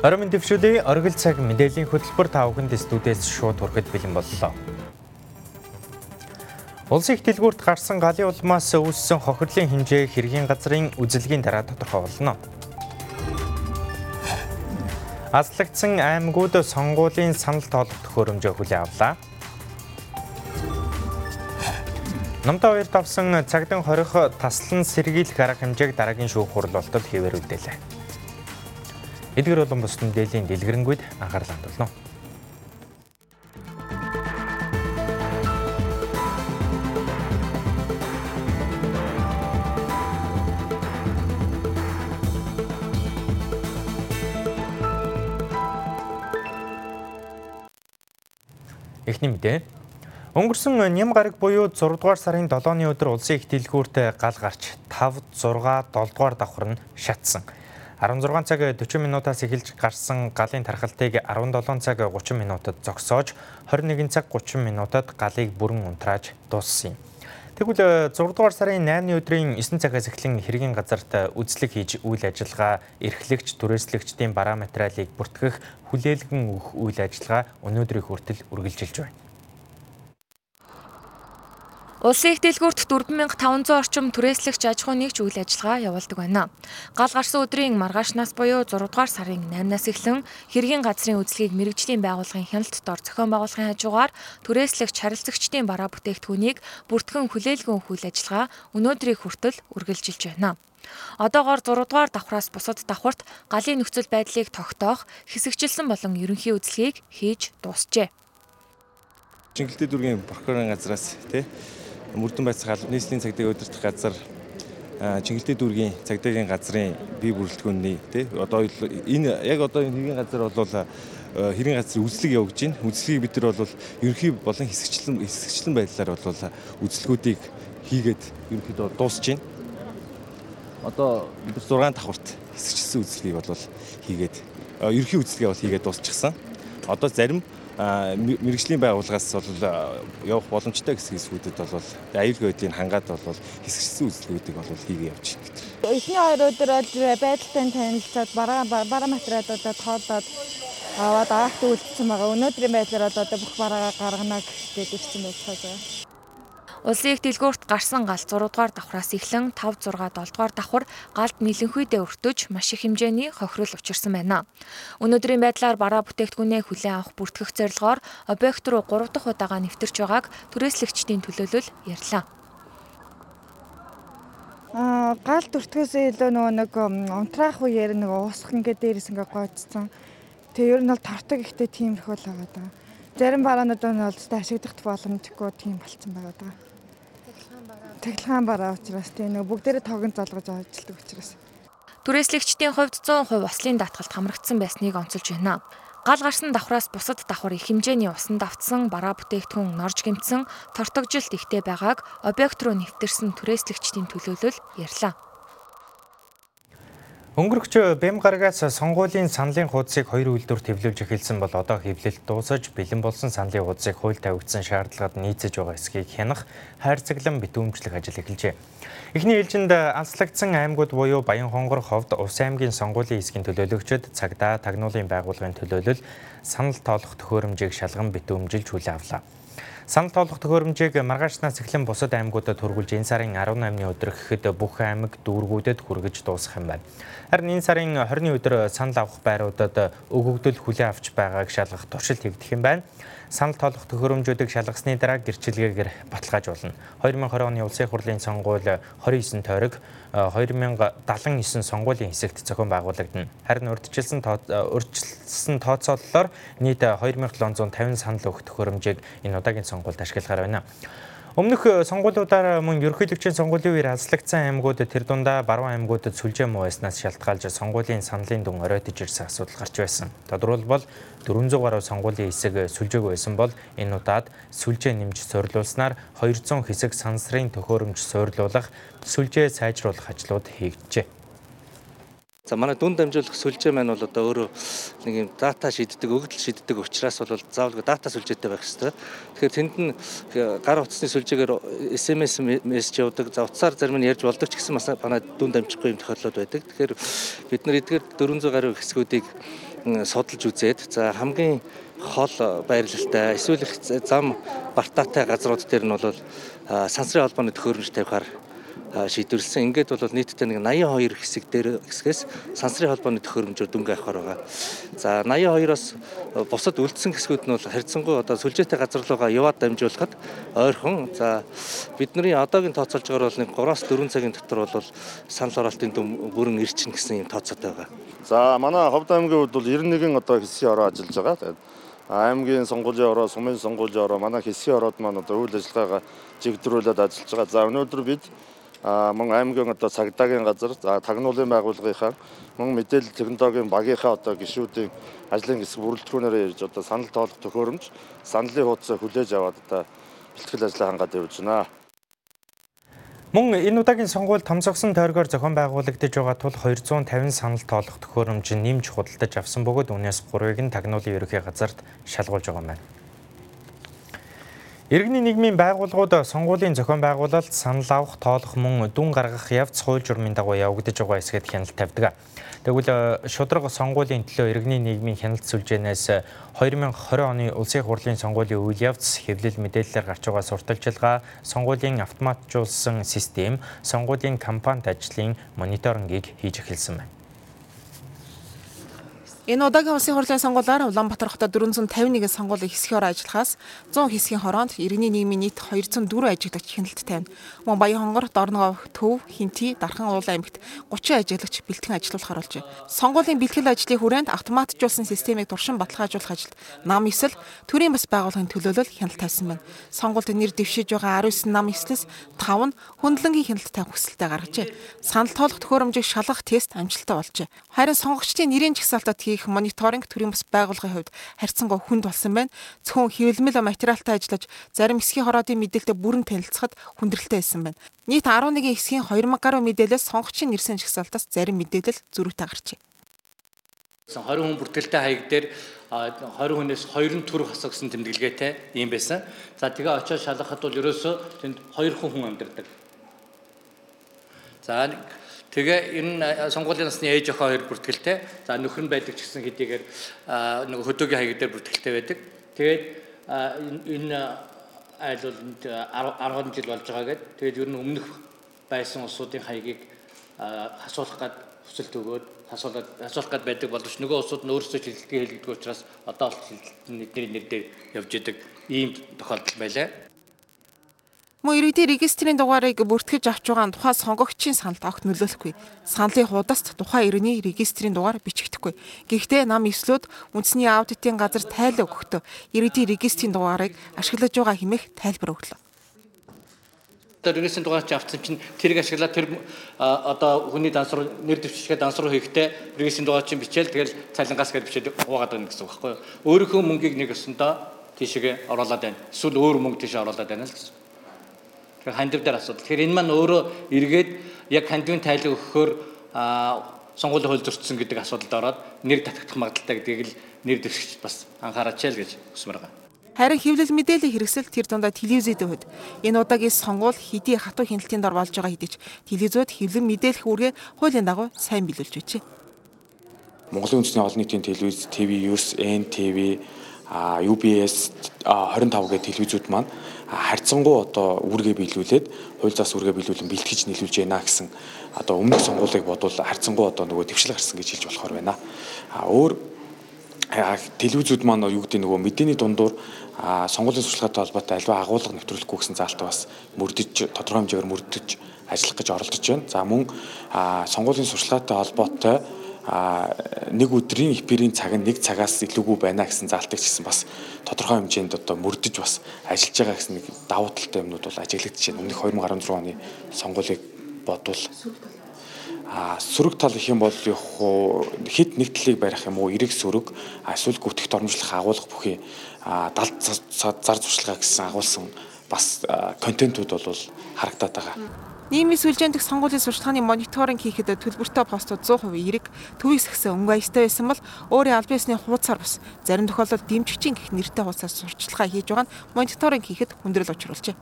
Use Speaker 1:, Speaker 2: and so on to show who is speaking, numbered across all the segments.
Speaker 1: Орон дэвшүүлээ оргил цаг мэдээллийн хөтөлбөр та бүхэнд студиэс шууд хүрэхэд бэлэн боллоо. Улсын их дэлгүүрт гарсан галын улмаас үүссэн хохирлын хэмжээ хэргийн газрын үзэлгийн дараа тодорхой болно. Аслагдсан аймагуд сонгуулийн санал тоолох төхөөрөмжөө хүлээн авлаа. Номтой хоёр давсан цагдан хорих таслан сэргийлэх арга хэмжээг дараагийн шүүх хурлалтад хэвээрүүлдэг. Эдгээр болон бус мэдээллийн дэлгэрэнгүй анхаарал хандуулно. Эхний мэдээ. Өнгөрсөн ням гараг буюу 6 дугаар сарын 7-ны өдөр улсын их дэлгүүрт гал гарч 5, 6, 7 дугаар давхар нь шатсан. 16 цаг 40 минутаас эхэлж гарсан галын тархалтыг 17 цаг 30 минутад зогсоож 21 цаг 30 минутад галыг бүрэн унтрааж дууссан юм. Тэгвэл 6 дугаар сарын 8-ны өдрийн 9 цагаас эхлэн хэргийн газарт үзлэг хийж үйл ажиллагаа эрхлэгч түрээслэгчдийн бараа материалыг бүртгэх хүлээлгэн өгөх үйл ажиллагаа өнөөдрийн хүртэл үргэлжилж байна.
Speaker 2: Улсын их дэлгүүрт 4500 орчим түрээслэгч аж ахуйн нэгж үйл ажиллагаа явуулдаг байна. Гал гарсан өдрийн маргаашнаас буюу 6 дугаар сарын 8-наас эхлэн хэргийн газрын үзлэгийг мэрэгжлийн байгууллагын хяналт дор зохион байгуулахын хажуугаар түрээслэгч харилцагчдын бараа бүтээгдэхүүнийг бүртгэн хүлээлгэн үйл ажиллагаа өнөөдрийг хүртэл үргэлжилж байна. Одоогоор 6 дугаар давхраас бусад давхарт галын нөхцөл байдлыг тогтоох хэсэгчилсэн болон ерөнхий үзлэгийг хийж дуусжээ.
Speaker 3: Чингэлтэй дүргийн прокурорын газраас тий мөрдөн байцах албаны нийслэлийн цагдаа удирдах газар Чингэлтэй дүүргийн цагдаагийн газрын бие бүрэлдэхүүнний тий одоо энэ яг одоо энэ хэргийн газар бол хэргийн газрын үзлэг явуулж байна. Үзлэгийг бид нар бол ерөнхий болон хэсэгчлэн хэсэгчлэн байдлаар бол үзлэгүүдийг хийгээд ерөнхийдөө дуусж байна. Одоо бид 6 давхарт хэсэгчлсэн үзлэгийг бол хийгээд ерөнхий үзлэгээ бол хийгээд дуусчихсан. Одоо зарим мэрэгжлийн байгууллагаас бол явах боломжтой гэсэн хэсгүүдэд бол аюулгүй байдлыг хангаад бол хэсэгчсэн үзлэгүүдийг бол хийгээ явж байна.
Speaker 4: Эхний хоёр өдөр бол байдалтай танилцаад бараа бараа материалуудаа тоолоод аваад аргат үйлдсэн байгаа. Өнөөдрийн байдлаар бол одоо бүх бараагаа гаргана гэж ирсэн байна.
Speaker 2: Улсын их дэлгүүрт гарсан гал 6 дугаар давхраас эхлэн 5, 6, 7 дугаар давхар галд нэлэнхүйдээ өртөж маш их хэмжээний хохирол учирсан байна. Өнөөдрийн байдлаар бараа бүтээгдэхүүнээ хүлээн авах бүртгэх зорилгоор объект руу 3 дахь удаага нэвтэрч байгааг түрээслэгчдийн төлөөлөл ярьлаа.
Speaker 4: Аа гал төртгөөсөө илүү нөгөө нэг унтраах үеэр нэг уусах ингээд дээрээс ингээд гоцсон. Тэгээ ер нь бол тортог ихтэй тиймэрхүү л байгаа даа. Зарим бараанууд нь бол ашиглах боломжгүй тийм болцсон байгаа даа. Тэглэхэн бараа учраас тийм нэг бүгдээрээ тогон залгаж ажилладаг учраас.
Speaker 2: Түрээслэгчдийн хувьд 100% ослын даатгалд хамрагдсан байсныг онцолж байна. Гал гарсан давхраас бусад давхар их хэмжээний усан давтсан бараа бүтээгдэхүүн норж гэмтсэн тортогжилт ихтэй байгааг объект руу нэвтэрсэн түрээслэгчдийн төлөөлөл ярьлаа.
Speaker 1: Өнгөрөгч бэм гарагаас сонгуулийн саналын хуудсыг хоёр үйлдвэр тэвлүүлж эхэлсэн бол одоо хэвлэлт дуусаж бэлэн болсон саналын хуудсыг хууль тавигдсан шаардлагад нийцэж байгаа эсхийг хянах хайрцаглан битүүмжлэх ажил эхэлжээ. Эхний ээлжинд анслагдсан аймагуд буюу Баян хонгор ховд Ус аймгийн сонгуулийн эсгийн төлөөлөгчд цагдаа тагнуулын байгууллагын төлөөлөл санал тоолох төхөөрөмжийг шалган битүүмжилж хүлээн авлаа. Санал тоолох төхөөрөмжийг маргаашнаас эхлэн бусад аймагуудад хүргүүлж энэ сарын 18-ны өдөр гэхэд бүх аймаг дүүргүүдэд хүргэж дуусгах юм байна. Харин энэ сарын 20-ны өдөр санал авах байруудад өгөгдөл хүлээн авч байгааг шалгах туршилт хэвдэх юм байна санал тоолох төхөөрөмжүүдийг шалгасны дараа гэрчилгээгээр баталгаажуулна. 2020 оны улсын хурлын сонгууль 29 тойрог 2079 сонгуулийн хэсэгт зохион байгуулагдана. Харин урьдчилсан урьдчилсан тооцооллоор нийт 2750 санал өгөх төхөөрөмжийг энэ удаагийн сонгуульд ашиглахаар байна. Өмнөх э, сонгуулиудаар мөн ерөнхийлөгчийн сонгуулийн үеэр азлагдсан аймагуд тэр дундаа баруун аймагуудад сүлжээ муу байснаас шалтгаалж сонгуулийн саналын дүн оройтож ирсэн асуудал гарч байсан. Тодорхойлбол 400 гаруй сонгуулийн хэсэг сүлжээг байсан бол энэ удаад сүлжээ нэмж суйрлуулснаар 200 хэсэг сансрын төхөөрөмж суйрлуулах, сүлжээ сайжруулах ажлууд хийгджээ.
Speaker 5: За манай дүн дамжуулах сүлжээ маань бол одоо өөрөө нэг юм дата шийддэг, өгөгдөл шийддэг учраас бол заавал дата сүлжээтэй байх хэрэгтэй. Тэгэхээр тэнд нь гар утасны сүлжээгээр SMS мессеж явуулдаг. За утсаар зарим нь ярьж болдог ч гэсэн манай дүн дамжихгүй юм тохиолдлууд байдаг. Тэгэхээр бид нар эдгээр 400 гаруй хэсгүүдийг судалж үзээд за хамгийн хол байрлалтай эсвэл зам бартаатай газрууд дээр нь бол сансрын холбооны төхөөрөмж тавихаар шийдвэрлсэн. Ингээд бол нийтдээ нэг 82 хэсэг дээр хэсгээс сансрын холбооны төхөөрөмжөөр дөнгө авахар байгаа. За 82-оос бусад үлдсэн хэсгүүд нь бол харьцангуй одоо сүлжээтэй газар руугаа яваад дамжуулахад ойрхон. За бидний одоогийн тооцоолж байгаа бол нэг 3-аас 4 цагийн дотор бол санал хураалтын дүн бүрэн ирчин гэсэн юм тооцоотой байгаа.
Speaker 6: За манай Ховд аймгийн хувьд бол 91 одоо хэсгийн ороо ажиллаж байгаа. Аймгийн сонгуулийн ороо, сумын сонгуулийн ороо манай хэсгийн ороод маань одоо үйл ажиллагаагаа чигдрүүлээд ажиллаж байгаа. За өнөөдөр бид мөн аймгийн одоо цагдаагийн газар за тагнуулын байгууллагынхаа мөн мэдээлэл технологийн багийнхаа одоо гишүүдийн ажлын хэсэг бүрэлдэхүүнээр ирж одоо санал тоолох төхөөрөмж саналын хуудасаа хүлээж аваад одоо бэлтгэл ажлаа хангаад явж байна.
Speaker 1: Мөн энэ удаагийн сонгуульд томцогсон тойргоор зохион байгуулагдаж байгаа тул 250 санал тоолох төхөөрөмж нэмж худалдаж авсан бөгөөд үнээс 3-ыг нь тагнуулын ерөнхий газарт шалгуулж байгаа юм байна. Иргэний нийгмийн байгууллагууд сонгуулийн зохион байгуулалт санал авах, тоолох мөн дүн гаргах явц хууль журмын дагуу явагдаж байгаа эсгэд хяналт тавьдаг. Тэгвэл шудраг сонгуулийн төлөө иргэний нийгмийн хяналт сүлжээнээс 2020 оны улсын хурлын сонгуулийн үйл явц хэвлэл мэдээллээр гарч байгаа сурталчилгаа, сонгуулийн автоматжуулсан систем, сонгуулийн кампанит ажлын мониторингийг хийж эхэлсэн байна.
Speaker 7: Энэ удаагийн улсын хурлын сонгуулиар Улаанбаатар хотод 451 сонгуулийн ороо ажиллахаас 100 хэсгийн хороонд иргэний нийгмийн нийт 204 ажиглагч хяналт тавина. Мөн Баян-Хонгор, Дорногов, Төв, Хинти, Дархан уулан аймагт 30 ажиглагч бэлтгэн ажиллуулахар болж байна. Сонгуулийн бэлтгэл ажлын хүрээнд автоматжуулсан системийг туршин баталгаажуулах ажилд нам эсэл төрийн бас байгууллагын төлөөлөл хяналт тавьсан байна. Сонгуульд нэр дэвшиж байгаа 19 нам эслэс 5 нь хөндлөнгийн хяналт тавих хүсэлтэд гаргажээ. Санал тоолох төхөөрөмжийг шалгах тест амжилттай болжээ. Харин сонгогчдын нэрийн жагсаалтад хийх хийх мониторинг төрийн бас байгууллагын хувьд харьцангуй хүнд болсон байна. Зөвхөн хэвлэмэл материалтай ажиллаж зарим эсхийн хороодын мэдээлэлтэй бүрэн танилцахад хүндрэлтэй байсан байна. Нийт 11 эсхийн 2000 гаруй мэдээлэлс сонгогчийн нэрсэн жагсаалтаас зарим мэдээлэл зөрүүтэй гарчээ.
Speaker 8: 20 хүн бүртгэлтэй хаяг дээр 20 хүнээс 2 нь төрөх хасаа гэсэн тэмдэглэгээтэй юм байсан. За тэгээ очиод шалгахад бол ерөөсөө тэнд 2 хүн амьдардаг. За Тэгээ энэ сонгуулийн насны ээж охин хоёр бүртгэлтэй. За нөхөр нь байдаг ч гэсэн хэдийгээр нэг хөдөөгийн хаяг дээр бүртгэлтэй байдаг. Тэгээд энэ айл бол 10 жил болж байгаа гэдэг. Тэгээд ер нь өмнөх байсан улсуудын хаягийг асуулах гад хүсэлт өгөөд асуулаад асуулах гад байдаг боловч нөгөө улсууд нь өөрсдөө шилжилтгээ хийлгдэг учраас одоо бол шилжилтний нэр нэр дээр явж идэг ийм тохиолдол байлаа.
Speaker 7: Мөн иргэдийн регистрийн дугаарыг бүртгэж авч байгаа тухайн сонгогчийн саналд огт нөлөөлөхгүй. Саналын хуудаст тухайн иргэний регистрийн дугаар бичигдэхгүй. Гэхдээ нам эслүүд үндэсний аудитын газар тайлбар өгөхдөө иргэдийн регистрийн дугаарыг ашиглаж байгаа хэмээх тайлбар өглөө.
Speaker 8: Одоо регистрийн дугаар чи авсан чинь тэрийг ашиглаад тэр одоо хүний дансруу нэр дэвшишгээ дансруу хийхдээ регистрийн дугаар чинь бичээл тэгэл цалингаас гэж бичээд хуваагаад байна гэсэн үг байхгүй юу? Өөрийнхөө мөнгийг нэг өсөндөө тийшээ оруулаад байна. Эсвэл өөр мөнгө тийшээ оруулаад байна л гэсэн. Тэгэхээр хандив дээр асуудал. Тэгэхээр энэ маань өөрөө эргээд яг хандивын тайлбар өгөхөөр сонгуулийн хууль зөрчсөн гэдэг асуудалд ороод нэр татагдах магадaltaй гэдгийг л нэр дэвшигч бас анхаараач л гэж хүсмээр байгаа.
Speaker 7: Харин хэвлэл мэдээллийн хэрэгсэл тэр дундаа телевизэд хувьд энэ удаагийн сонгуул хэдий хатуу хяналтын дор болж байгаа хэдий ч телевизүүд хэвлэл мэдээлэх үүргээ хуулийн дагуу сайн биелүүлж байжээ.
Speaker 9: Монголын үндэсний олон нийтийн телевиз, ТV, Юрс, НТV, UBS 25 гэх телевизүүд маань харьцангуй одоо үүргээ биелүүлээд хууль зас үүргээ биелүүлэн бэлтгэж нийлүүлж байна гэсэн одоо өмнөх сонгуулийг бодвол харьцангуй одоо нөгөө төвшил гарсан гэж хэлж болохоор байна. А өөр телевизүүд маань юу гэдэг нөгөө мэдээний дундуур сонгуулийн сурчлагатай холбоотой альва агуулга нэвтрүүлэхгүй гэсэн заалтаа бас мөрдөж тодорхой хэмжээгээр мөрдөж ажиллах гэж оролдож байна. За мөн сонгуулийн сурчлагатай холбоотой а нэг өдрийн эфирийн цаг нь нэг цагаас илүүгүй байна гэсэн заалтыг ч гэсэн бас тодорхой хэмжээнд одоо мөрдөж бас ажиллаж байгаа гэсэн нэг давуу талтай юмнууд бол ажиглагдаж байна. Өмнөх 2016 оны сонгуулийг бодвол а сөрөг тал гэх юм бол хэд нэг талыг барих юм уу эрэг сөрөг эсвэл гүтгэх дормжлох агуулга бүхий далд зар зуршлага гэсэн агуулсан бас контентууд бол харагдаад байгаа.
Speaker 7: Нийгмийн сүлжээнд дэх сонгуулийн сурталчилгааны мониторинг хийхэд төлбөртэй постууд 100% эрэг төвийг сагсан өнгө аястай байсан бол өөрийн аль биесний хуудасаар бас зарим тохиолдолд дэмжигчийн гэх нэртэй хуудасаар сурталчилгаа хийж байгаа нь мониторинг хийхэд хүндрэл учруулжээ.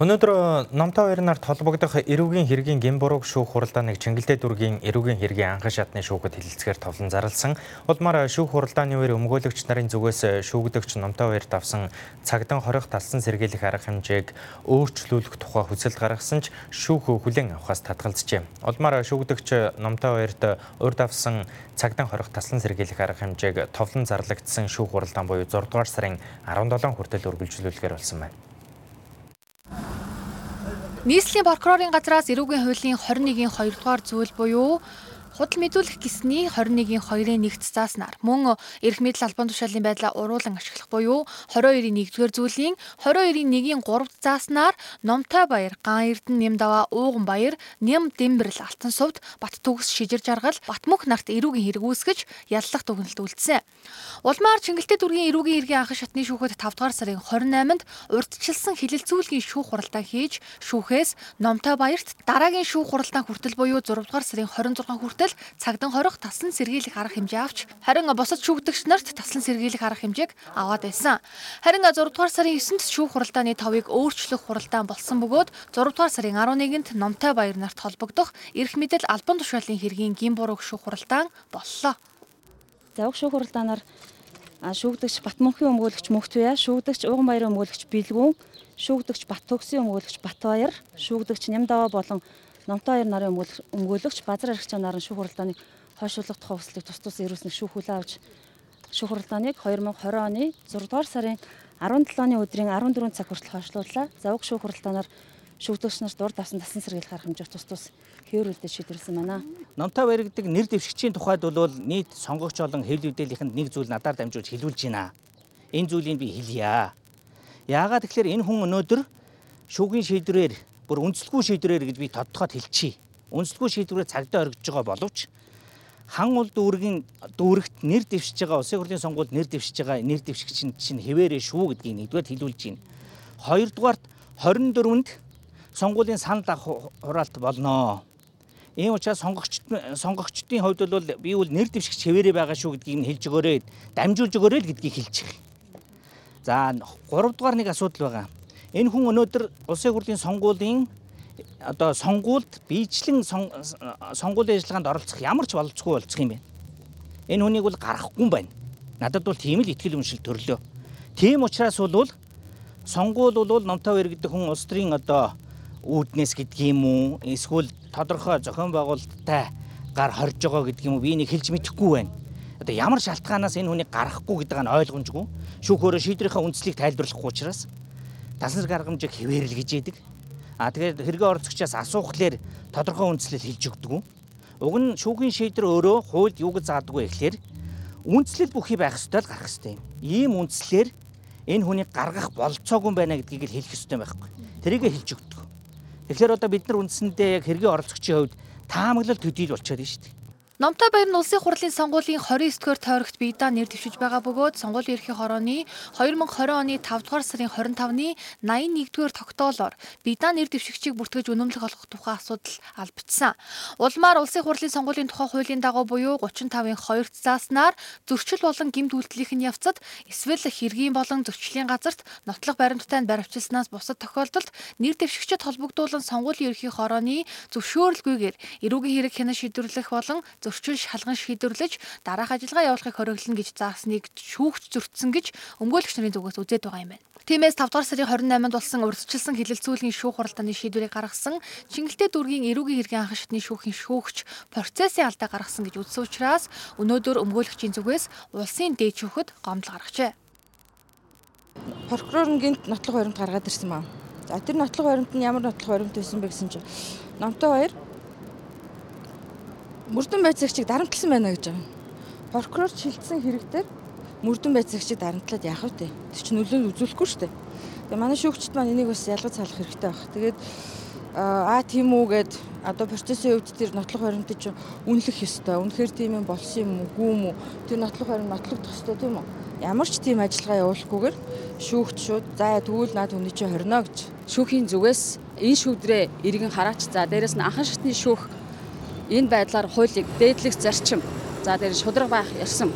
Speaker 1: Өнөөдөр Номтой хоёр нарт холбогдох эрүүгийн хэргийн гин бурууг шүүх хуралдааныг Чингэлдээ дүүргийн эрүүгийн хэргийн анхан шатны шүүхэд хэлэлцгээр товлон зарласан. Улмаар шүүх хуралдааны үеэр өмгөөлөгч нарын зүгээс шүүгдэгч Номтой хоёр давсан цагдан хорих талсан сэргийлэх арга хэмжээг өөрчлүүлэх тухай хүсэл гаргасан ч шүүх хүлээн авахаас татгалзжээ. Улмаар шүүгдэгч Номтой хоёрт урд давсан цагдан хорих таслан сэргийлэх арга хэмжээг товлон зарлагдсан шүүх хуралдаан буюу 6 дугаар сарын 17 хүртэл үргэлжлүүлэхээр болсон байна.
Speaker 10: Нийслэлийн прокурорын газраас эрүүгийн хуулийн 21-ийн 2 дугаар зүйл буюу Худал мэдүүлэх гисний 21-ийн 2-ын 1-т зааснаар мөн эрх мэдэл албан тушаалын байдлаа уруулан ашиглах буюу 22-ийн 1-р зүйлийн 22-ийн 1-ийн 3-т зааснаар Номтой баяр, Ган Эрдэнэ нэм даваа ууган баяр, нэм Дэмбэрл Алтан сувд Бат төгс шижир жаргал Батмөх нарт эрүүгийн хэрэг үүсгэж яллах дүгнэлт үлдсэн. Улмаар Чингэлтэй дүргийн эрүүгийн хэргийн анхан шатны шүүхэд 5 дугаар сарын 28-нд урдчилсан хилэлцүүлгийн шүүх хуралдаан хийж шүүхээс Номтой баярт дараагийн шүүх хуралдаан хүртэл буюу 6 дугаар сарын 26 хүртэл хүртэл цагдан хорих таслан сэргийлэх арга хэмжээ авч харин босод шүүгдэгч нарт таслан сэргийлэх арга хэмжээг аваад байсан. Харин 6 дугаар сарын 9-нд шүүх хуралдааны товыг өөрчлөх хуралдаан болсон бөгөөд 6 дугаар сарын 11-нд Номтой баяр нарт холбогдох эрх мэдэл албан тушаалын хэргийн гин бурууг шүүх хуралдаан боллоо.
Speaker 11: Завг шүүх хуралдаанаар шүүгдэгч Батмөнхийн өмгөөлөгч Мөхтвэ, шүүгдэгч Ууган баярын өмгөөлөгч Билгүүн, шүүгдэгч Бат төгсийн өмгөөлөгч Батбаяр, шүүгдэгч Нямдаваа болон Номтой хоёр нарын өмгөөлөгч Базар архичаа нарын шүүх хуралдааныг хойшлуулах тухай хүслийг тус тус ирүүлснэг шүүх хүлээ авч шүүх хуралдааныг 2020 оны 6 дугаар сарын 17-ны өдрийн 14 цаг хүртэл хойшлууллаа. Завг шүүх хуралдаанаар шүүгдэгч нарт урд авсан тасан сэргийлэх арга хэмжээг тус тус хэврүүлдэж шийдвэрлсэн байна.
Speaker 12: Номтой баяр гэдэг нэр дэвшигчийн тухайд бол нийт сонгогч болон хэвлэл мэдээллийнхэнд нэг зүйл надаар дамжуулж хэлүүлж байна. Энэ зүйлийг би хэлье. Яагаад тэгэхээр энэ хүн өнөөдөр шүүгийн шийдвэрээр бүр үндэслэгүй шийдвэрээр гэж би тодтоход хэлчихье. Үндэслэгүй шийдвэрээр цагдаа оргиж байгаа боловч хан ул дүүргийн дүүрэгт нэр дэвшиж байгаа улсын хурлын сонгуульд нэр дэвшиж байгаа нэр дэвшигч чинь хэвээрээ шүү гэдгийг нэгдүгээр хэлүүлж байна. Хоёрдугаарт 24-нд сонгуулийн санал авах хураалт болноо. Ийм учраас сонгогчд сонгогчдын хувьд бол би бол нэр дэвшигч хэвээрээ байгаа шүү гэдгийг нь хэлж өгөөрэй, дамжуулж өгөөрэй л гэдгийг хэлж байгаа. За 3 дугаар нэг асуудал байгаа. Энэ хүн өнөөдөр улсын хурлын сонгуулийн одоо сонгуульд биечлэн сонгуулийн ажиллагаанд оролцох ямар ч болцгүй болцох юм байна. Энэ хүнийг бол гаргахгүй юм байна. Надад бол тийм л ихтгэл үншил төрлөө. Тийм учраас бол сонгуул бол номтой хоёр гэдэг хүн улс төрийн одоо үүднээс юм уу эсвэл тодорхой зохион байгуулалттай гар хорж байгаа гэдэг юм уу би энийг хэлж мэдэхгүй байна. Одоо ямар шалтгаанаас энэ хүнийг гаргахгүй гэдэг нь ойлгомжгүй. Шүүхөөрөө шийдрийнхаа үндслийг тайлбарлахгүй учраас дасан гаргамжийг хിവэрэл гэж яадаг. А тэгээд хэрэгээ орцогчоос асуухлаар тодорхой үндслэл хэлж өгдөг. Уг нь шүүхийн шийдвэр өөрөө хуульд юу гэж заадаггүй гэхлээр үндслэл бүхий байх ёстой л гарах ёстой юм. Ийм үндслэлээр энэ хүнийг гаргах болцоогүй байна гэдгийг л хэлэх ёстой байхгүй. Тэрийг хэлж өгдөг. Тэгэхээр одоо бид нар үндсэндээ яг хэрэгээ оролцогчийн хувьд таамаглал төдийл болчиход байна шүү дээ.
Speaker 10: Номтой баяр нь улсын хурлын сонгуулийн 29-р тойрогт биедаа нэр дэвшиж байгаа бөгөөд сонгуулийн ерхий хорооны 2020 оны 5 дугаар сарын 25-ны 81-р тогтоолоор биедаа нэр дэвшигчийг бүртгэж үнэмлэх олгох тухай асуудал албагдсан. Улмаар улсын хурлын сонгуулийн тухай хуулийн дагуу буюу 35-ын 2-т зааснаар зөрчил болон гэмт үйлдлийн явцад эсвэл хэргийн болон зөрчлийн газарт нотлох баримттай баривчилснаас бусад тохиолдолд нэр дэвшигчд холбогдуулан сонгуулийн ерхий хорооны зөвшөөрлгүйгээр эрүүгийн хэрэг хянаа шийдвэрлэх болон зөрчил шалган шийдвэрлэж дараах ажиллагаа явуулахыг хориглоно гэж заасныг шүүгч зөрчсөн гэж өмгөөлөгч нарын зүгээс үзээд байгаа юм байна. Тиймээс 5 дугаар сарын 28-нд болсон урьдчилсан хилэлцүүлгийн шүүх хуралдааны шийдвэрийг гаргасан Чингэлтэй дүүргийн эрүүгийн хэргийн анхан шатны шүүхийн шүүгч процессын алдаа гаргасан гэж үзсэн учраас өнөөдөр өмгөөлөгчийн зүгээс улсын дээд шүүхэд гомдол гаргажээ.
Speaker 13: Прокурор нь гинт нотлох баримт гаргаад ирсэн маа. За тэр нотлох баримт нь ямар нотлох баримт байсан бэ гэсэн чинь номтой баяр мөрдөн байцаагчийг дарамтлсан байна гэж байгаа. Прокурор шилжсэн хэрэгтэр мөрдөн байцаагчийг дарамтлаад яах вэ? Тэр чинь нөлөө үзүүлэхгүй шүү дээ. Тэгээ манай шүүгчд маань энийг бас ялгаж салах хэрэгтэй байна. Тэгээд аа тийм үү гэд одоо процессын үед тэр нотлох баримтыг чинь үнэлэх ёстой. Үнэхээр тийм юм болсон юм үгүй юм уу? Тэр нотлох баримт нотлогдох ёстой тийм үү? Ямар ч тийм ажиллагаа явуулахгүйгээр шүүгч шууд за тэгвэл наад хүний чинь хорино гэж
Speaker 14: шүүхийн зүгээс энэ шүүдрээ иргэн хараач. За дээрэс нь анхан шатны шүүх энэ байдлаар хуулийг дээдлэх зарчим за дээр шудраг байх ярьсан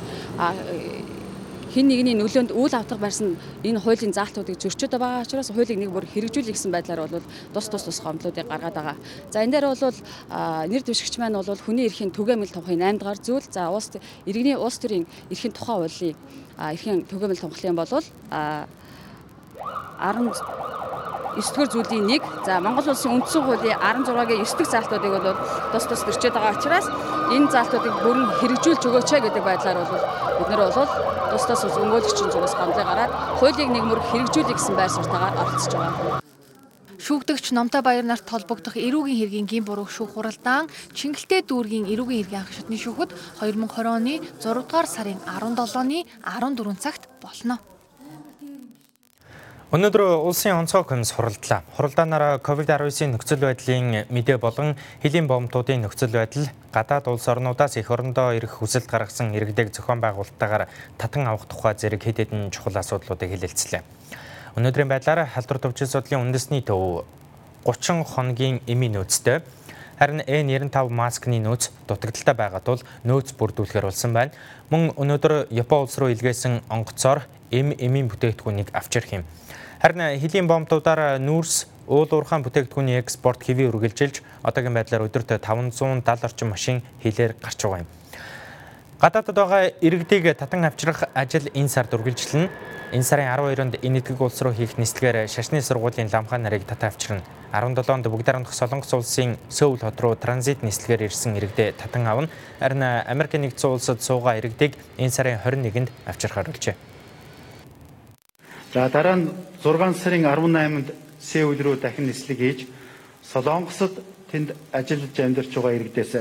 Speaker 14: хин нэгний нөлөөнд үйл авдаг барьсан энэ хуулийн заалтуудыг зөрчөөд байгаа учраас хуулийг нэг бүр хэрэгжүүлэх гэсэн байдлаар бол тус тус тус гомдлуудыг гаргаад байгаа. За энэ дээр бол нэр дэвшигч маань бол хүний эрхийн түгээмэл томхын 8 дахь зүйл за улс иргэний улс төрийн эрхийн тухай хуулийн эрхийн түгээмэл томхлын бол 10 9-р зүйлийн нэг. За Монгол улсын үндсэн хуулийн 16-гийн 9 дэх заалтуудыг бол тус тус төрчөөд байгаа учраас энэ заалтуудыг бүрэн хэрэгжүүлж өгөөч гэдэг байдлаар бол бид нар бол тус тус өмгөөлөгчийн зүгээс гомдлыг гараад хуулийг нэгмөр хэрэгжүүлэх гэсэн байр суртаагаар оролцож байгаа.
Speaker 2: Шүүгдэгч Номтой Баяр нарт холбогдох эрүүгийн хэргийн гин буруух шүүх хуралдаан Чингэлтэй дүүргийн эрүүгийн хэргийн анх шатны шүүхэд 2020 оны 6 дугаар сарын 17-ны 14 цагт болно.
Speaker 1: Өнөөдөр улсын онцгой комисс хуралдлаа. Хуралдаанаар COVID-19-ийн нөхцөл байдлын мэдээ болон хэлийн бомтуудын нөхцөл байдал, гадаад улс орнуудаас эх орондоо ирэх хүсэлт гаргасан иргэдэг зохион байгуулалтаагаар татан авах тухай зэрэг хэд хэдэн чухал асуудлуудыг хэлэлцлээ. Өнөөдрийн байдлаар халдвар төвчил судлалын үндэсний төв 30 хоногийн эмийн нөөцтэй Харин N95 маскны нөөц дутагдaltaй байгаа тул нөөц бүрдүүлэхээр болсон байна. Мөн өнөөдөр Япон улс руу илгээсэн онгоцоор эм эмийн бүтээгдэхүүнийг авчирх юм. Харин хэлийн бомбуудаар нүүрс уул уурхаан бүтээгдэхүүний экспорт хэвээ үргэлжилж одоогийн байдлаар өдөрт 570 орчим машин хилээр гарч байгаа юм. Гадаадд байгаа иргэдийг татан авчрах ажил энэ сард үргэлжлэнэ. Энэ сарын 12-нд энэ эдгэг улс руу хийх нислэгээр шашны сургуулийн ламхаа нарыг татан авчирна. 17-нд бүгд харамдах Солонгос улсын Сөүл хот руу транзит нислэгээр ирсэн иргэдээ татан авна. Харин Америк нэгдсэн улсад суугаа иргэдийг энэ сарын 21-нд авчрахаар болжээ.
Speaker 15: За дараа нь 6 сарын 18-нд Сеул руу дахин нислэг хийж Солонгосод тэнд ажиллаж амьдарч байгаа иргэдээс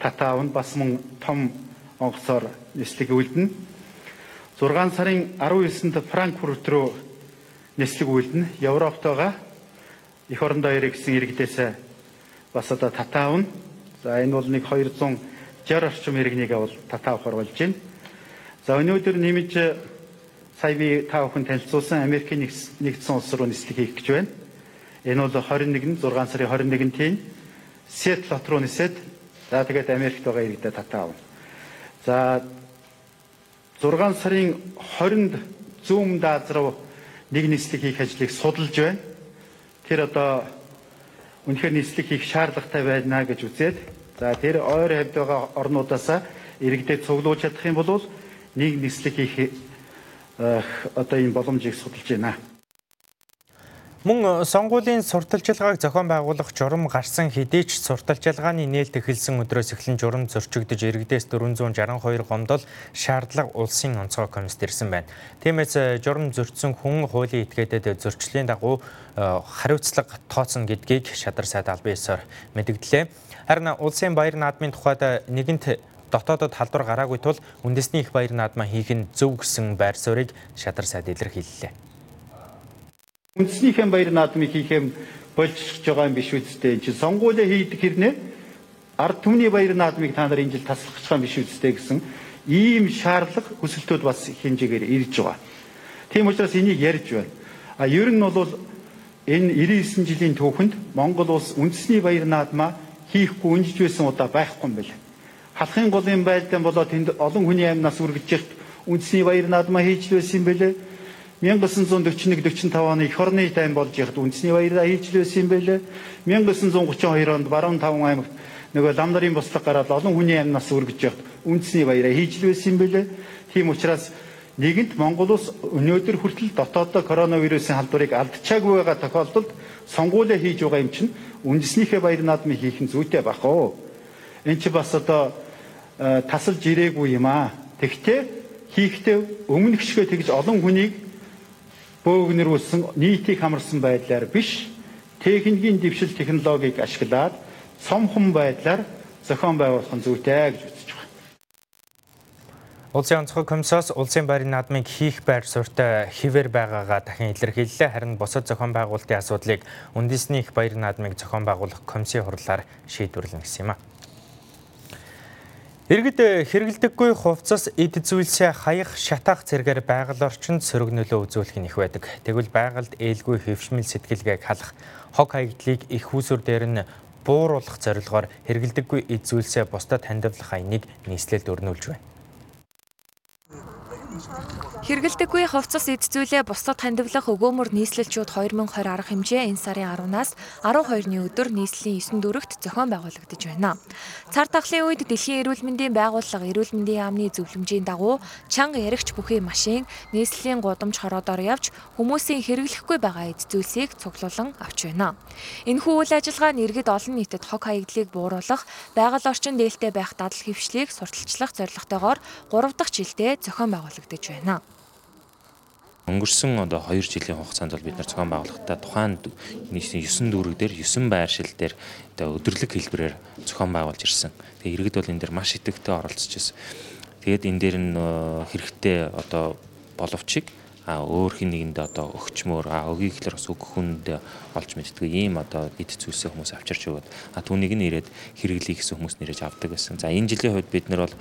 Speaker 15: татаа авна бас мөн том онгоцоор нислэг үлдэнэ. 6 сарын 19-нд Франкфурт руу нислэг үлдэнэ. Европт байгаа эх орондоо ирэх гэсэн иргэдээс бас одоо татаа авна. За энэ бол нэг 260 орчим иргэнийг бол татаа авахар болж байна. За өнөөдөр нэмж сая би та бүхэн танилцуулсан Америкийн нэгдсэн улс руу нислэг хийх гэж байна. Энэ бол 21 6 сарын 21-нд тийм Сиэтл хот руу нисээд за тэгээд Америкт байгаа иргэдэд татаа авна. За 6 сарын 20-нд зүүн даад руу нэг нислэг хийх ажлыг судалж байна. Тэр одоо үнэхээр нислэг хийх шаардлагатай байна гэж үзээд за тэр ойр хавьд байгаа орнуудаас иргэдэд цуглуулж чадах юм бол нэг нислэг хийх одоо энэ боломжийг судалж байна.
Speaker 1: Мөн сонгуулийн сурталчилгааг зохион байгуулах журам гарсан хэдий ч сурталчилгааны нээлт эхэлсэн өдрөөс эхлэн журам зөрчигдөж иргэдээс 462 гомдол шаардлага улсын онцгой комиссд ирсэн байна. Тиймээс журам зөрчсөн хүн хуулийн этгээдэд зөрчлийн дагуу хариуцлага тооцно гэдгийг шадар сайд албан ёсоор мэдгдлээ. Харин улсын баяр наадмын тухайд нэгэнт дотоодод халдвар гараагүй тул үндэсний их баяр наадмаа хийх нь зөв гэсэн байр суурийг шадар сайд илэрхийллээ.
Speaker 15: Үндэснийхэн баяр наадмыг хийхэм болчихж байгаа юм биш үсттэй. Энд чинь сонгуулиа хийдэг хэрнээ ард түмний баяр наадмыг та нар энэ жил таслах байгаа юм биш үсттэй гэсэн ийм шаардлага хүсэлтүүд бас хэмжээгээр ирж байгаа. Тийм учраас энийг ярьж байна. А ер нь бол энэ 99 жилийн түүхэнд Монгол улс үндэсний баяр наадмаа хийхгүй үнжиж байсан удаа байхгүй юм байна. Халахын голын байлдаан болоод тэнд олон хүний амнаас үргэлжлэх үндэсний баяр наадмаа хийж л байсан юм бэлээ 1941-45 оны эх орны тайм болж яхад үндэсний баяраа хийж л байсан юм байлээ. 1932 онд Баруун таван аймагт нөгөө лам нарын бослог гараад олон хүний амнаас үргэж яхад үндэсний баяраа хийж л байсан юм байлээ. Тийм учраас нэгэнт Монгол улс өнөөдөр хүртэл дотооддоо коронавирусын халдварыг алдчихаагүй байгаа тохиолдолд сонгуулиа хийж байгаа юм чинь үндэснийхээ баяр наадмыг хийх нь зүйтэй байх оо. Энд чи бас одоо тасалж ирээгүй юм аа. Тэгтээ хийхдээ өмнөх шигээ тэгж олон хүнийг бөөгнөрүүлсэн нийтийг хамарсан байдлаар биш техникийн дэвшил технологиг ашиглаад цомхон байдлаар зохион байгуулах нь зүйтэй гэж үзэж байна.
Speaker 1: Улсын онцгой комиссоос улсын байрны наадмыг хийх байр суурьтай хിവэр байгаагаа дахин илэрхийллээ. Харин бусад зохион байгуулалтын асуудлыг үндэсний их байрны наадмыг зохион байгуулах комиссийн хурлаар шийдвэрлэнэ гэсэн юм а. Иргэд хэрэгэлдэггүй хувцас эд зүйлсээ хаях шатаах зэргээр байгаль орчинд сөрөг нөлөө үзүүлэх нь их байдаг. Тэгвэл байгальд ээлгүй хөвшмөл сэтгэлгээг халах хог хаягдлыг их хүүсүр дээр нь бууруулах зорилгоор хэрэгэлдэггүй эд зүйлсээ бусдад хандивлах аяныг нийслэлд өрнүүлж байна.
Speaker 2: Хэрэгэлдэггүй хувцас эд зүйлээ бусдад хандивлах өгөөмөр нийслэлчүүд 2020 арга хэмжээ энэ сарын 10-наас 12-ны өдөр нийслэлийн 9 дүрэгт зохион байгуулагдаж байна. Цар тахлын үед Дэлхийн эрүүл мэндийн байгууллага эрүүл мэндийн яамны зөвлөмжийн дагуу чанга яригч бүхий машин нийслэлийн гудамж хороодоор явж хүмүүсийн хэрэглэхгүй байгаа эд зүйлсийг цуглуулan авч байна. Энэхүү үйл ажиллагаа нь иргэд олон нийтэд хог хаягдлыг бууруулах, байгаль орчин дээлтэй байх дадал хөвшлийг сурталчлах зорилготойгоор 3 дахь жилдээ зохион байгуулагдаж байна.
Speaker 16: Өнгөрсөн одоо 2 жилийн хугацаанд бол бид нар зохион байгуулалтаа тухайн 9 дүүрэг дээр 9 байршил дээр одоо өдөрлөг хэлбэрээр зохион байгуулж ирсэн. Тэгээ иргэд бол энэ дээр маш идэвхтэй оролцож ирсэн. Тэгээд энэ дээр нь хэрэгтэй одоо боловчиг а өөр хин нэгэнд одоо өгчмөр а өгье гэхэлэр бас өгөх хүнд олж мэддэг ийм одоо эд зүйлсээ хүмүүс авчирч өгöd а түүнийг нь ирээд хэрэглэе гэсэн хүмүүс нэрэж авдаг байсан. За энэ жилийн хувьд бид нар бол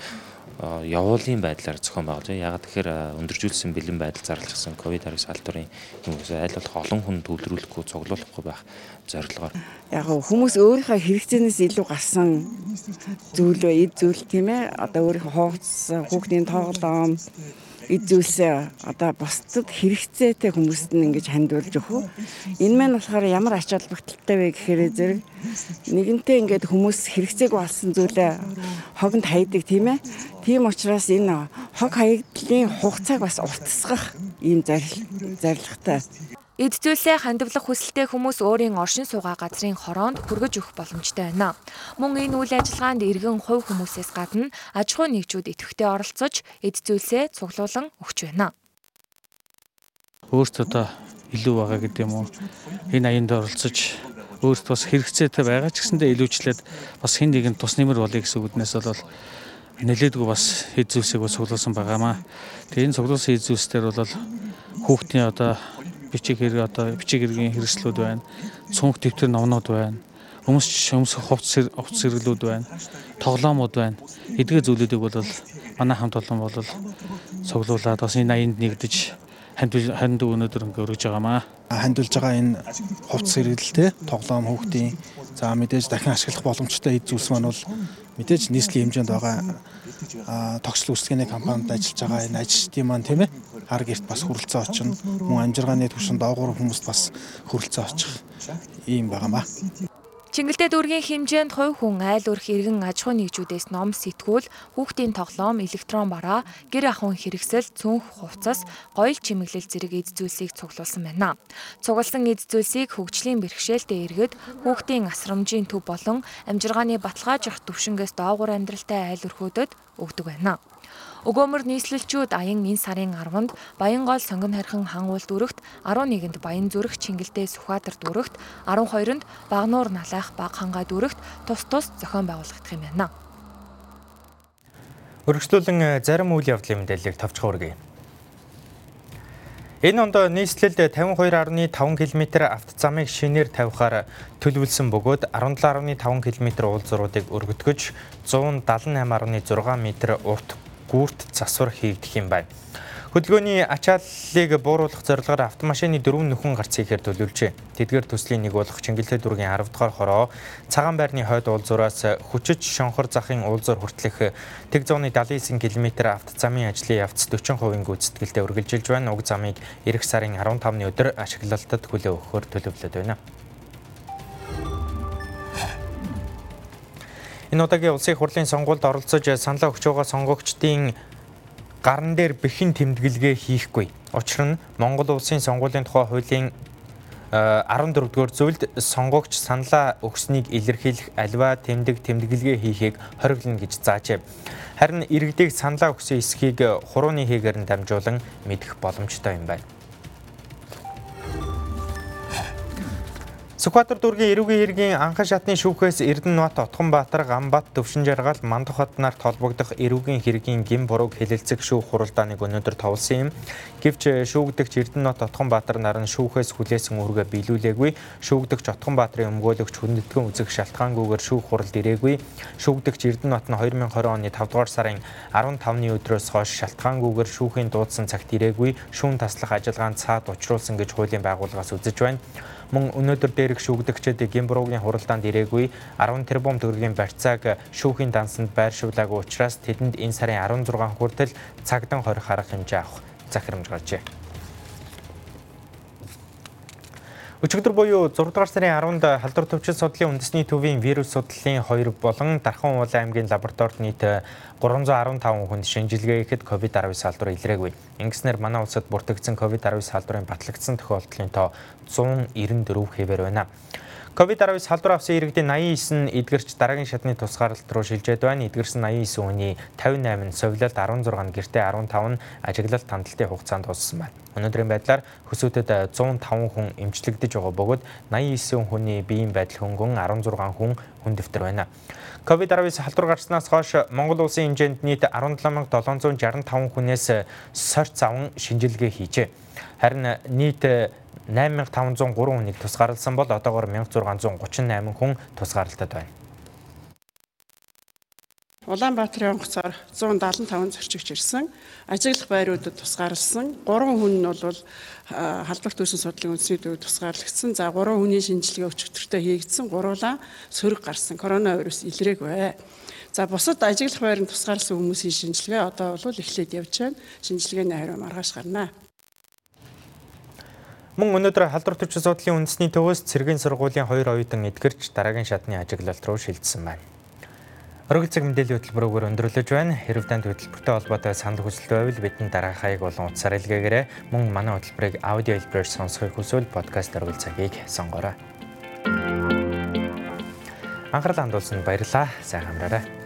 Speaker 16: явуулын байдлаар зохион байгуулж байгаа. Ягаад тэгэхээр өндөржүүлсэн бэлэн байдал зарлагдсан ковид-19 салбарын хүмүүс аль болох олон хүн төвлөрүүлэхгүй цуглуулахгүй байх зорилгоор.
Speaker 17: Яг хүмүүс өөрийнхөө хэрэгцээнээс илүү гарсан зүйл вэ? Эд зүйл тийм ээ. Одоо өөрийнхөө хооц, хүүхдийн тоглоом эд зүйлсээ одоо бусдад хэрэгцээтэй хүмүүст нь ингэж хандуулж өгөх. Энэ маань болохоор ямар ач холбогдолтой вэ гэхээр зэрэг нэгэнтээ ингээд хүмүүс хэрэгцээг болсон зүйлээ хогонд хайдаг тийм ээ. Тийм учраас энэ хог хаягдлын хугацааг бас уртасгах ийм зорилготой.
Speaker 2: Эд зүйлээ хандивлах хүсэлтэй хүмүүс өөрийн оршин суугаа газрын хороонд хүргэж өгөх боломжтой байна. Мөн энэ үйл ажиллагаанд иргэн хувь хүмүүсээс гадна аж ахуй нэгжүүд идэвхтэй оролцож эд зүйлсээ цуглуулan өгч байна.
Speaker 18: Өөртөө илүү байгаа гэдэг юм уу? Энэ аянд оролцож өөртөө бас хэрэгцээтэй байгаа ч гэсэндээ илүүчлээд бас хэн нэгэн тус нэмэр болъё гэсэн үгнээс бол нэлээдгүй бас хэд зүйлсийг цуглуулсан байгаамаа. Тэгээ энэ цуглуулсан хэд зүйлсээр бол хүүхдийн одоо бичиг хэрэг одоо бичиг хэргийн хэрэгслүүд байна. Цүнх дэвтэр номнууд байна. Өмсч өмсөх хувцс хувцс хэрэглүүд байна. Тоглоомууд байна. Эдгээр зүйлүүдийг бол манай хамт олон бол цуглуулад бас энэ аянд нэгдэж ханд өнөөдөр ингээ өргөж байгаамаа.
Speaker 19: Хандулж байгаа энэ хувцс хэрэглэлтэй тоглоом хүүхдийн за мэдээж дахин ашиглах боломжтой эд зүйлс маань бол мэдээж нийслэлийн хэмжээнд байгаа тогтцол үүсгэний компанид ажиллаж байгаа энэ ажилчдын маань тийм ээ ар гэрт бас хүрэлцэн очино мөн амжиргааны түвшин доогуур хүмүүст бас хүрэлцэн очих ийм байгаамаа.
Speaker 2: Чингэлтэй дүүргийн хэмжээнд хувь хүн айл өрх иргэн аж ахуй нэгжүүдээс ном сэтгүүл, хүүхдийн тоглоом, электрон бараа, гэр ахуйн хэрэгсэл, цүнх хувцас, гоёл чимэглэл зэрэг эд зүйлсийг цуглуулсан байна. Цугласан эд зүйлсийг хөгжлийн бэрхшээлтэй иргэд хүүхдийн асрамжийн төв болон амжиргааны баталгаажих төвшингээс доогуур амьдралтай айл өрхүүдэд өгдөг байна. Өгөөмөр нийслэлчүүд аян энэ сарын 10-нд Баянгол сонгон харьхан хан уул дүрэгт, 11-нд Баян зүрх Чингэлдээ Сүхбаатар дүрэгт, 12-нд Багнуур Налайх Баг хангай дүрэгт тус тус зохион байгуулагдах юм байна.
Speaker 1: Өргөжлүүлэн зарим үйл явдлын мэдээллийг тавчхан үргэе. Энэ онд нийслэлд 52.5 км автозамыг шинээр тавихаар төлөвлөсөн бөгөөд 17.5 км уул зуруудыг өргөтгөж 178.6 м урт гүрт засвар хийгдэх юм байна. Хөдөлгөөний ачааллыг бууруулах зорилгоор автомашины дөрвөн нөхөн гарц ихээр төлөвлөжээ. Тэдгээр төслийн нэг болох Чингэлтэй дүүргийн 10 дугаар хороо цагаан байрны хойд уулзуураас хүчиж шонхор захын уулзуур хүртэлх тэг зооны 79 км автозамын ажлын явц 40%-ийн гүйцэтгэлтэй үргэлжилж байна. Уг замыг эх сарын 15-ны өдөр ашиглалтад хүлээн өгөхөөр төлөвлөд байна. Энэ удаагийн улсын хурлын сонгуульд оролцож саналаа өгч байгаа сонгогчдын гарн дээр бэхэн тэмдэглэгээ хийхгүй. Учир нь Монгол улсын сонгуулийн тухай хуулийн 14-р зүйлд сонгогч саналаа өгснийг илэрхийлэх альва тэмдэг тэмдэглэгээ хийхийг хориглоно гэж заажээ. Харин иргэдийг саналаа өгсөн эсхийг хурууны хийгээр нь дамжуулан мэдэх боломжтой юм байна. Сүхбаатар дүүргийн эрүүгийн хэргийн анхан шатны шүүхээс Эрдэнэбат Отгонбаатар Гамбат Төвшин жаргал Мандах хот нарт холбогдох эрүүгийн хэргийн гин бурууг хэлэлцэх шүүх хуралдааныг өнөөдөр товлсон юм. Гэвч шүүгдэгч Эрдэнэбат Отгонбаатар нар нь шүүхээс хүлээсэн үүргээ биелүүлээгүй. Шүүгдэгч Отгонбаатарын өмгөөлөгч хүндэтгэн үзэх шалтгаангүйгээр шүүх хуралд ирээгүй. Шүүгдэгч Эрдэнэбат нь 2020 оны 5 дугаар сарын 15-ны өдрөөс хойш шалтгаангүйгээр шүүхийн дуудсан цагт ирээгүй. Шүүн таслах ажиллагаанд цаад учруулсан гэж хуулийн байгууллагаас үзэж байна мөн өнөөдөр дээрх шүүгдэгчид Гимбуруугийн хуралдаанд ирээгүй 10 тэрбум төгрөгийн барьцааг шүүхийн дансанд байршуулаагүй учраас тэдэнд энэ сарын 16 хүртэл цагдан хорих арга хэмжээ авах захирамж гарчээ. Өчигдөр буюу 6 дугаар сарын 10-нд халдвар төвчин судлалын үндэсний төвийн вирус судлалын 2 болон Дархан уулын аймгийн лабораторид нийт 315 хүнд шинжилгээ хийхэд COVID-19 халдвар илрээгүй. Ингэснээр манай улсад бүртгэгдсэн COVID-19 халдварын батлагдсан тохиолдлын тоо 194 хэвээр байна. COVID-19 халдвар авсан иргэдийн 89 нь эдгэрч дараагийн шатны тусгаарлалт руу шилжээд байна. Эдгэрсэн 89 хүний 58 нь совилалт 16 нь гэртээ 15 нь ажиглалт хандлтын хугацаанд дууссан байна. Өнөөдрийн байдлаар хөсөөдөд 105 хүн эмчлэгдэж байгаа бөгөөд 89 хүний биеийн байдал хөнгөн 16 хүн хүн дэвтэр байна. COVID-19 халдвар гарснаас хойш Монгол улсын хэмжээнд нийт 17765 хүнээс сорьц аван шинжилгээ хийжээ. Харин нийт 8503 хүнийг тусгаарласан бол одоогоор 1638 хүн тусгаарлалтад байна.
Speaker 20: Улаанбаатарын онгоцоор 175 зорчигч ирсэн. Ажиглах байруудад тусгаарлсан. 3 хүн нь бол халдвар төрсөн судлалын үндэсний төвөд тусгаарлагдсан. За 3 хүний шинжилгээ өчигдөртөө хийгдсэн. Гуруулаа сөрөг гарсан. Коронавирус илрээгүй. За бусад ажиглах байранд тусгаарласан хүмүүсийн шинжилгээ одоо бол эхлээд явж байна. Шинжилгээний хариу маргааш гарнаа.
Speaker 1: Мөн өнөөдөр халдвар төчсөн судлалын үндэсний төвөөс цэргийн сургуулийн хоёр оюутан эдгэрч дараагийн шатны ажиглалт руу шилжсэн байна. Оргил цаг мэдээллийн хөтөлбөрөөр өндөрлөж байна. Хэрв танд хөтөлбөртэй холбоотой санал хүсэлт байвал бидний дараах хаяг болон утсаар илгээгээрэй. Мөн манай хөтөлбөрийг аудио хэлбэрээр сонсохыг хүсвэл подкаст оргил цагийг сонгоорой. Анхаарал хандуулсанд баярлалаа. Сайн хамраарай.